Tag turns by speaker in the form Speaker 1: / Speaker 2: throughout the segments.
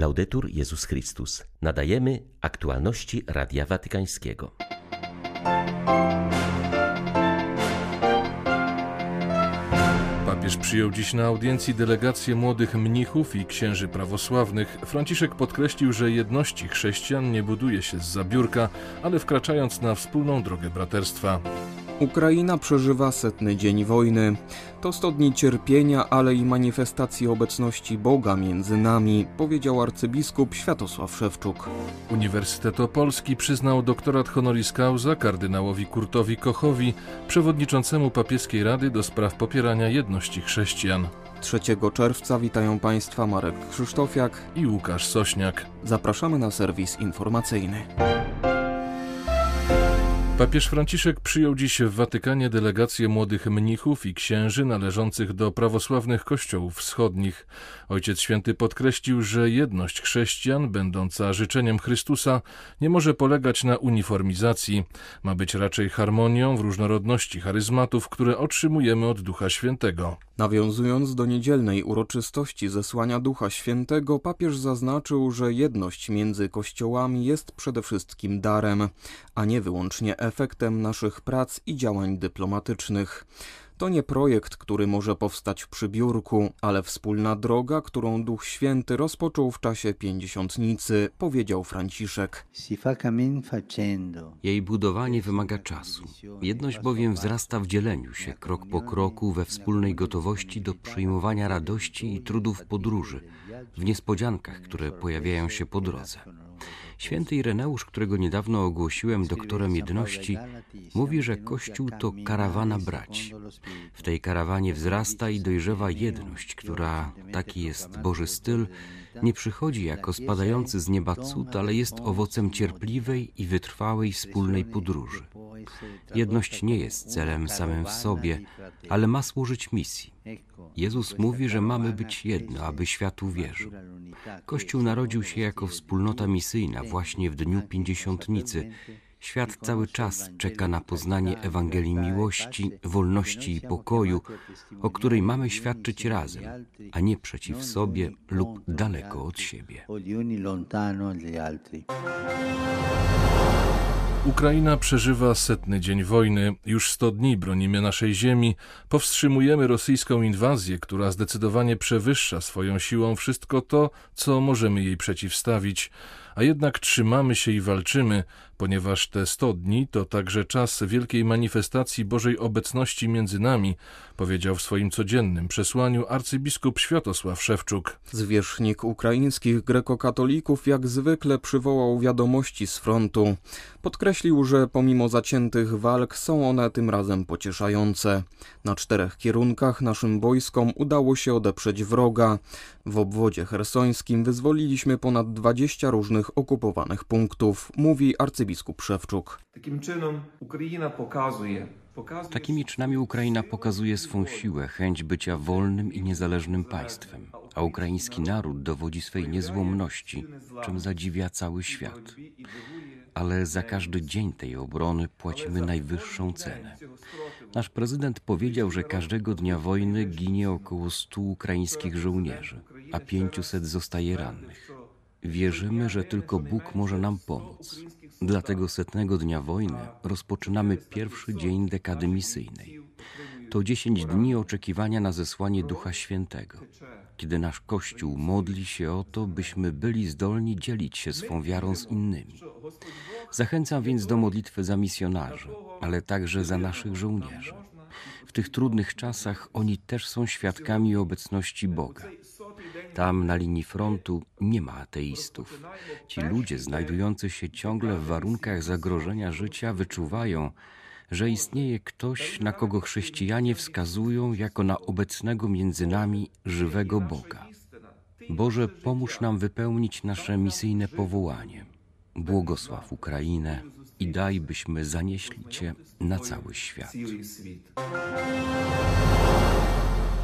Speaker 1: Laudetur Jezus Chrystus. Nadajemy aktualności Radia Watykańskiego.
Speaker 2: Papież przyjął dziś na audiencji delegację młodych mnichów i księży prawosławnych. Franciszek podkreślił, że jedności chrześcijan nie buduje się z zabiórka, ale wkraczając na wspólną drogę braterstwa.
Speaker 3: Ukraina przeżywa setny dzień wojny. To 100 dni cierpienia, ale i manifestacji obecności Boga między nami, powiedział arcybiskup Światosław Szewczuk.
Speaker 2: Uniwersytet Opolski przyznał doktorat honoris causa kardynałowi Kurtowi Kochowi, przewodniczącemu papieskiej rady do spraw popierania jedności chrześcijan.
Speaker 3: 3 czerwca witają Państwa Marek Krzysztofiak
Speaker 2: i Łukasz Sośniak.
Speaker 3: Zapraszamy na serwis informacyjny.
Speaker 2: Papież Franciszek przyjął dziś w Watykanie delegację młodych mnichów i księży należących do prawosławnych kościołów wschodnich. Ojciec Święty podkreślił, że jedność chrześcijan, będąca życzeniem Chrystusa, nie może polegać na uniformizacji. Ma być raczej harmonią w różnorodności charyzmatów, które otrzymujemy od Ducha Świętego.
Speaker 3: Nawiązując do niedzielnej uroczystości zesłania Ducha Świętego, papież zaznaczył, że jedność między kościołami jest przede wszystkim darem, a nie wyłącznie efektem naszych prac i działań dyplomatycznych. To nie projekt, który może powstać przy biurku, ale wspólna droga, którą Duch Święty rozpoczął w czasie pięćdziesiątnicy, powiedział Franciszek.
Speaker 4: Jej budowanie wymaga czasu. Jedność bowiem wzrasta w dzieleniu się krok po kroku we wspólnej gotowości do przyjmowania radości i trudów podróży, w niespodziankach, które pojawiają się po drodze. Święty Ireneusz, którego niedawno ogłosiłem doktorem jedności, mówi, że Kościół to karawana braci. W tej karawanie wzrasta i dojrzewa jedność, która, taki jest Boży styl, nie przychodzi jako spadający z nieba cud, ale jest owocem cierpliwej i wytrwałej wspólnej podróży. Jedność nie jest celem samym w sobie, ale ma służyć misji. Jezus mówi, że mamy być jedno, aby świat uwierzył. Kościół narodził się jako wspólnota misyjna właśnie w dniu pięćdziesiątnicy. Świat cały czas czeka na poznanie Ewangelii miłości, wolności i pokoju, o której mamy świadczyć razem, a nie przeciw sobie lub daleko od siebie.
Speaker 2: Ukraina przeżywa setny dzień wojny. Już 100 dni bronimy naszej ziemi, powstrzymujemy rosyjską inwazję, która zdecydowanie przewyższa swoją siłą wszystko to, co możemy jej przeciwstawić a jednak trzymamy się i walczymy, ponieważ te 100 dni to także czas wielkiej manifestacji Bożej obecności między nami, powiedział w swoim codziennym przesłaniu arcybiskup Światosław Szewczuk.
Speaker 3: Zwierzchnik ukraińskich grekokatolików jak zwykle przywołał wiadomości z frontu. Podkreślił, że pomimo zaciętych walk są one tym razem pocieszające. Na czterech kierunkach naszym wojskom udało się odeprzeć wroga. W obwodzie hersońskim wyzwoliliśmy ponad 20 różnych okupowanych punktów, mówi arcybiskup Szewczuk.
Speaker 4: Takim czynem Ukraina pokazuje Takimi czynami Ukraina pokazuje swą siłę, chęć bycia wolnym i niezależnym państwem, a ukraiński naród dowodzi swej niezłomności, czym zadziwia cały świat. Ale za każdy dzień tej obrony płacimy najwyższą cenę. Nasz prezydent powiedział, że każdego dnia wojny ginie około 100 ukraińskich żołnierzy, a 500 zostaje rannych. Wierzymy, że tylko Bóg może nam pomóc. Dlatego setnego dnia wojny rozpoczynamy pierwszy dzień dekady misyjnej. To dziesięć dni oczekiwania na zesłanie Ducha Świętego, kiedy nasz Kościół modli się o to, byśmy byli zdolni dzielić się swą wiarą z innymi. Zachęcam więc do modlitwy za misjonarzy, ale także za naszych żołnierzy. W tych trudnych czasach oni też są świadkami obecności Boga. Tam na linii frontu nie ma ateistów. Ci ludzie znajdujący się ciągle w warunkach zagrożenia życia wyczuwają, że istnieje ktoś, na kogo chrześcijanie wskazują jako na obecnego między nami żywego Boga. Boże, pomóż nam wypełnić nasze misyjne powołanie. Błogosław Ukrainę i daj, byśmy zanieśli Cię na cały świat.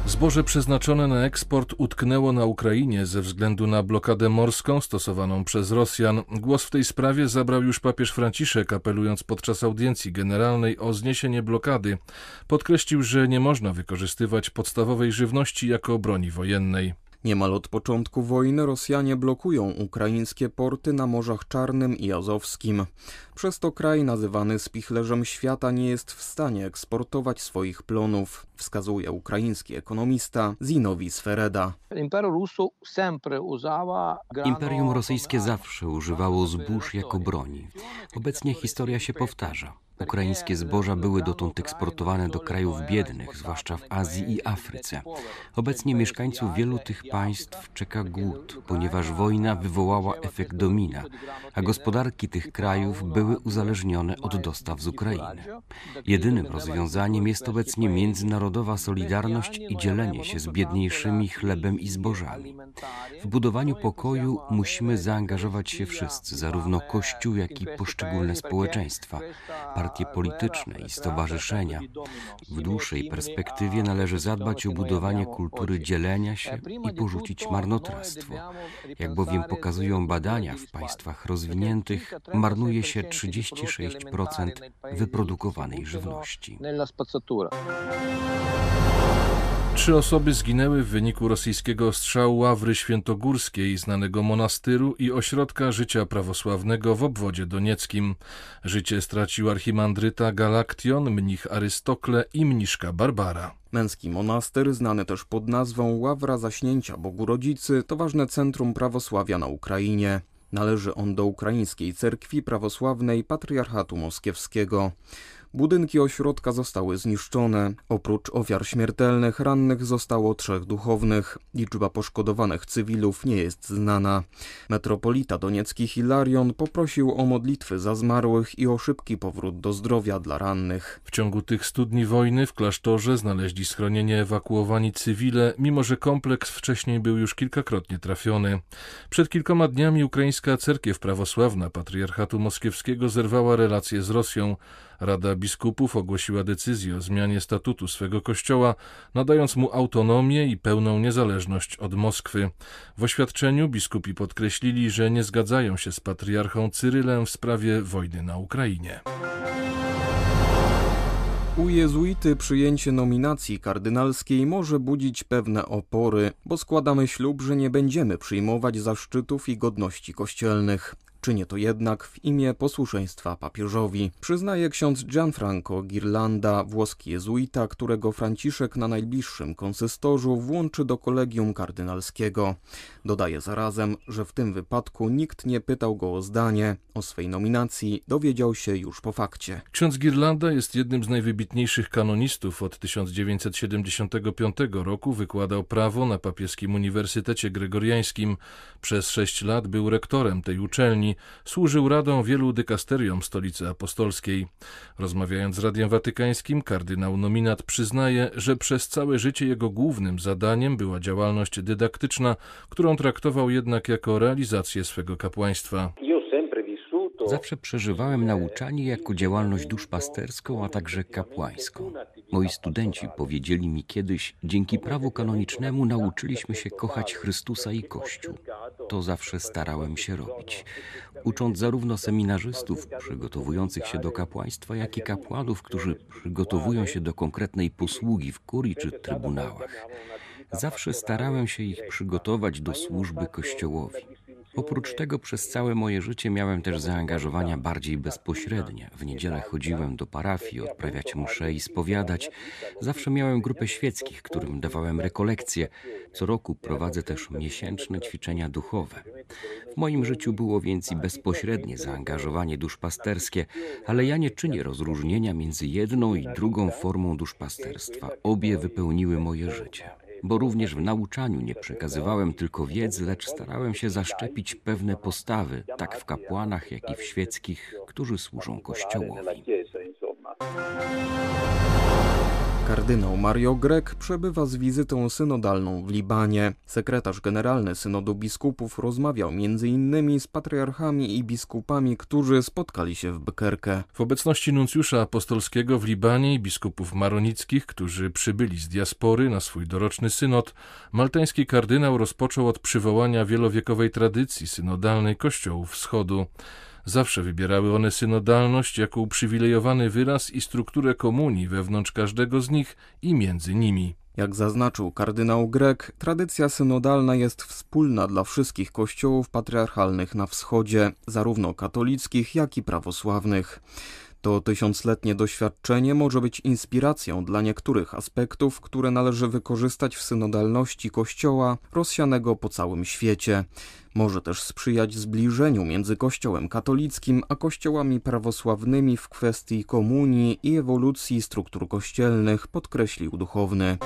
Speaker 2: Zboże przeznaczone na eksport utknęło na Ukrainie ze względu na blokadę morską stosowaną przez Rosjan. Głos w tej sprawie zabrał już papież Franciszek, apelując podczas audiencji generalnej o zniesienie blokady. Podkreślił, że nie można wykorzystywać podstawowej żywności jako broni wojennej.
Speaker 3: Niemal od początku wojny Rosjanie blokują ukraińskie porty na Morzach Czarnym i Azowskim. Przez to kraj nazywany spichlerzem świata nie jest w stanie eksportować swoich plonów, wskazuje ukraiński ekonomista Zinowi Sfereda.
Speaker 4: Imperium rosyjskie zawsze używało zbóż jako broni. Obecnie historia się powtarza. Ukraińskie zboża były dotąd eksportowane do krajów biednych, zwłaszcza w Azji i Afryce. Obecnie mieszkańców wielu tych państw czeka głód, ponieważ wojna wywołała efekt domina, a gospodarki tych krajów były uzależnione od dostaw z Ukrainy. Jedynym rozwiązaniem jest obecnie międzynarodowa solidarność i dzielenie się z biedniejszymi chlebem i zbożami. W budowaniu pokoju musimy zaangażować się wszyscy, zarówno Kościół, jak i poszczególne społeczeństwa partie polityczne i stowarzyszenia. W dłuższej perspektywie należy zadbać o budowanie kultury dzielenia się i porzucić marnotrawstwo. Jak bowiem pokazują badania w państwach rozwiniętych, marnuje się 36% wyprodukowanej żywności.
Speaker 2: Trzy osoby zginęły w wyniku rosyjskiego strzału Ławry Świętogórskiej, znanego monastyru i ośrodka życia prawosławnego w obwodzie donieckim. Życie stracił archimandryta Galaktion, mnich Arystokle i mniszka Barbara.
Speaker 3: Męski monastyr, znany też pod nazwą Ławra Zaśnięcia Bogu Rodzicy, to ważne centrum prawosławia na Ukrainie. Należy on do ukraińskiej cerkwi prawosławnej Patriarchatu Moskiewskiego. Budynki ośrodka zostały zniszczone. Oprócz ofiar śmiertelnych, rannych zostało trzech duchownych. Liczba poszkodowanych cywilów nie jest znana. Metropolita doniecki Hilarion poprosił o modlitwy za zmarłych i o szybki powrót do zdrowia dla rannych.
Speaker 2: W ciągu tych stu dni wojny w klasztorze znaleźli schronienie ewakuowani cywile, mimo że kompleks wcześniej był już kilkakrotnie trafiony. Przed kilkoma dniami ukraińska cerkiew prawosławna Patriarchatu Moskiewskiego zerwała relacje z Rosją. Rada Biskupów ogłosiła decyzję o zmianie statutu swego kościoła, nadając mu autonomię i pełną niezależność od Moskwy. W oświadczeniu biskupi podkreślili, że nie zgadzają się z patriarchą Cyrylem w sprawie wojny na Ukrainie.
Speaker 3: U jezuity przyjęcie nominacji kardynalskiej może budzić pewne opory, bo składamy ślub, że nie będziemy przyjmować zaszczytów i godności kościelnych. Czynię to jednak w imię posłuszeństwa papieżowi, przyznaje ksiądz Gianfranco Girlanda, włoski jezuita, którego Franciszek na najbliższym konsystorzu włączy do kolegium kardynalskiego. Dodaje zarazem, że w tym wypadku nikt nie pytał go o zdanie. O swej nominacji dowiedział się już po fakcie.
Speaker 2: Ksiądz Girlanda jest jednym z najwybitniejszych kanonistów od 1975 roku. Wykładał prawo na papieskim Uniwersytecie Gregoriańskim. Przez sześć lat był rektorem tej uczelni służył radą wielu dykasteriom stolicy apostolskiej. Rozmawiając z Radiem Watykańskim, kardynał nominat przyznaje, że przez całe życie jego głównym zadaniem była działalność dydaktyczna, którą traktował jednak jako realizację swego kapłaństwa.
Speaker 4: Zawsze przeżywałem nauczanie jako działalność duszpasterską, a także kapłańską. Moi studenci powiedzieli mi kiedyś, dzięki prawu kanonicznemu nauczyliśmy się kochać Chrystusa i Kościół. To zawsze starałem się robić. Ucząc zarówno seminarzystów przygotowujących się do kapłaństwa, jak i kapłanów, którzy przygotowują się do konkretnej posługi w kurii czy trybunałach. Zawsze starałem się ich przygotować do służby Kościołowi. Oprócz tego przez całe moje życie miałem też zaangażowania bardziej bezpośrednie. W niedzielę chodziłem do parafii, odprawiać msze i spowiadać. Zawsze miałem grupę świeckich, którym dawałem rekolekcje. Co roku prowadzę też miesięczne ćwiczenia duchowe. W moim życiu było więc i bezpośrednie zaangażowanie duszpasterskie, ale ja nie czynię rozróżnienia między jedną i drugą formą duszpasterstwa. Obie wypełniły moje życie bo również w nauczaniu nie przekazywałem tylko wiedzy, lecz starałem się zaszczepić pewne postawy, tak w kapłanach, jak i w świeckich, którzy służą Kościołowi.
Speaker 3: Kardynał Mario Grek przebywa z wizytą synodalną w Libanie. Sekretarz generalny Synodu Biskupów rozmawiał m.in. z patriarchami i biskupami, którzy spotkali się w Bekerke.
Speaker 2: W obecności nuncjusza apostolskiego w Libanie i biskupów maronickich, którzy przybyli z diaspory na swój doroczny synod, maltański kardynał rozpoczął od przywołania wielowiekowej tradycji synodalnej Kościołów Wschodu. Zawsze wybierały one synodalność jako uprzywilejowany wyraz i strukturę komunii wewnątrz każdego z nich i między nimi.
Speaker 3: Jak zaznaczył kardynał Grek, tradycja synodalna jest wspólna dla wszystkich kościołów patriarchalnych na wschodzie, zarówno katolickich, jak i prawosławnych. To tysiącletnie doświadczenie może być inspiracją dla niektórych aspektów, które należy wykorzystać w synodalności Kościoła rozsianego po całym świecie. Może też sprzyjać zbliżeniu między Kościołem katolickim a kościołami prawosławnymi w kwestii komunii i ewolucji struktur kościelnych, podkreślił duchowny.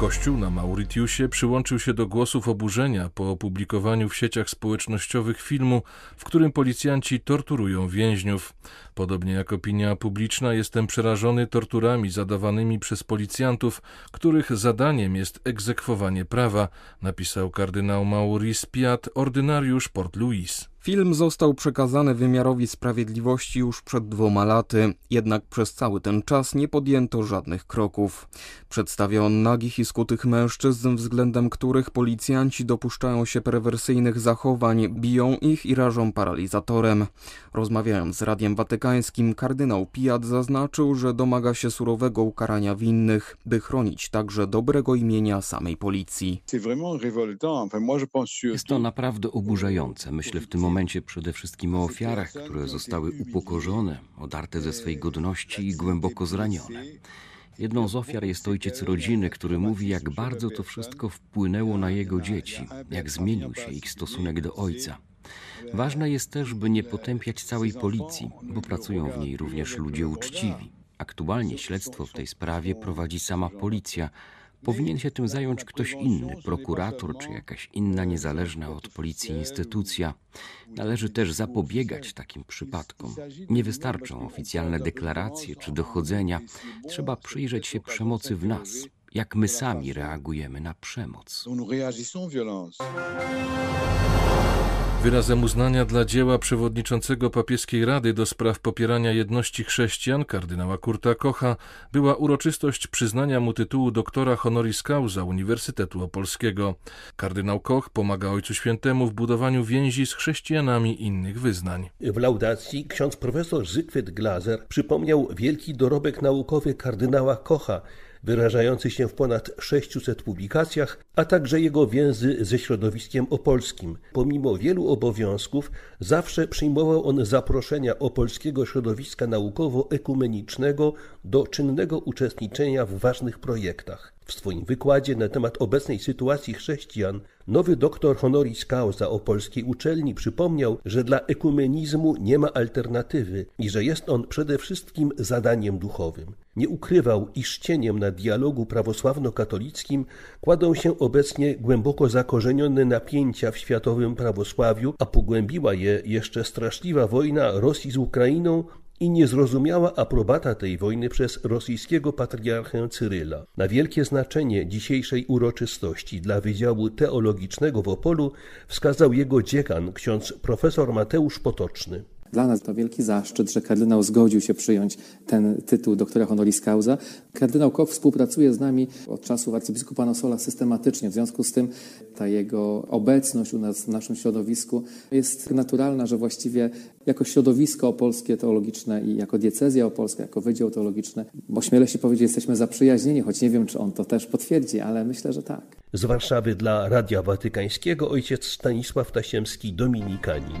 Speaker 2: Kościół na Mauritiusie przyłączył się do głosów oburzenia po opublikowaniu w sieciach społecznościowych filmu, w którym policjanci torturują więźniów. Podobnie jak opinia publiczna, jestem przerażony torturami zadawanymi przez policjantów, których zadaniem jest egzekwowanie prawa, napisał kardynał Maurice Piat, ordynariusz Port Louis.
Speaker 3: Film został przekazany wymiarowi sprawiedliwości już przed dwoma laty, jednak przez cały ten czas nie podjęto żadnych kroków. Przedstawia on nagich i skutych mężczyzn, względem których policjanci dopuszczają się perwersyjnych zachowań, biją ich i rażą paralizatorem. Rozmawiając z Radiem Watykańskim, kardynał Pijat zaznaczył, że domaga się surowego ukarania winnych, by chronić także dobrego imienia samej policji.
Speaker 4: Jest to naprawdę oburzające. Myślę w tym momencie przede wszystkim o ofiarach, które zostały upokorzone, odarte ze swej godności i głęboko zranione. Jedną z ofiar jest ojciec rodziny, który mówi, jak bardzo to wszystko wpłynęło na jego dzieci, jak zmienił się ich stosunek do ojca. Ważne jest też, by nie potępiać całej policji, bo pracują w niej również ludzie uczciwi. Aktualnie śledztwo w tej sprawie prowadzi sama policja, Powinien się tym zająć ktoś inny, prokurator czy jakaś inna niezależna od policji instytucja. Należy też zapobiegać takim przypadkom. Nie wystarczą oficjalne deklaracje czy dochodzenia. Trzeba przyjrzeć się przemocy w nas, jak my sami reagujemy na przemoc.
Speaker 2: Wyrazem uznania dla dzieła przewodniczącego papieskiej Rady do spraw popierania jedności chrześcijan, kardynała Kurta Kocha, była uroczystość przyznania mu tytułu doktora honoris causa Uniwersytetu Opolskiego. Kardynał Koch pomaga Ojcu Świętemu w budowaniu więzi z chrześcijanami innych wyznań.
Speaker 5: W laudacji ksiądz profesor Zygfryd Glaser przypomniał wielki dorobek naukowy kardynała Kocha, wyrażający się w ponad 600 publikacjach, a także jego więzy ze środowiskiem opolskim. Pomimo wielu obowiązków, zawsze przyjmował on zaproszenia opolskiego środowiska naukowo-ekumenicznego do czynnego uczestniczenia w ważnych projektach. W swoim wykładzie na temat obecnej sytuacji chrześcijan nowy doktor honoris causa o polskiej uczelni przypomniał, że dla ekumenizmu nie ma alternatywy i że jest on przede wszystkim zadaniem duchowym. Nie ukrywał, iż cieniem na dialogu prawosławno-katolickim kładą się obecnie głęboko zakorzenione napięcia w światowym prawosławiu, a pogłębiła je jeszcze straszliwa wojna Rosji z Ukrainą i niezrozumiała aprobata tej wojny przez rosyjskiego patriarchę Cyryla. Na wielkie znaczenie dzisiejszej uroczystości dla Wydziału Teologicznego w Opolu wskazał jego dziekan, ksiądz profesor Mateusz Potoczny.
Speaker 6: Dla nas to wielki zaszczyt, że kardynał zgodził się przyjąć ten tytuł doktora honoris causa. Kardynał Koch współpracuje z nami od czasów arcybiskupa Nosola systematycznie. W związku z tym ta jego obecność u nas w naszym środowisku jest naturalna, że właściwie jako środowisko opolskie teologiczne i jako diecezja opolska, jako wydział teologiczny, bo śmielę się powiedzieć, jesteśmy zaprzyjaźnieni, choć nie wiem, czy on to też potwierdzi, ale myślę, że tak.
Speaker 5: Z Warszawy dla Radia Watykańskiego ojciec Stanisław Tasiemski, Dominikanin.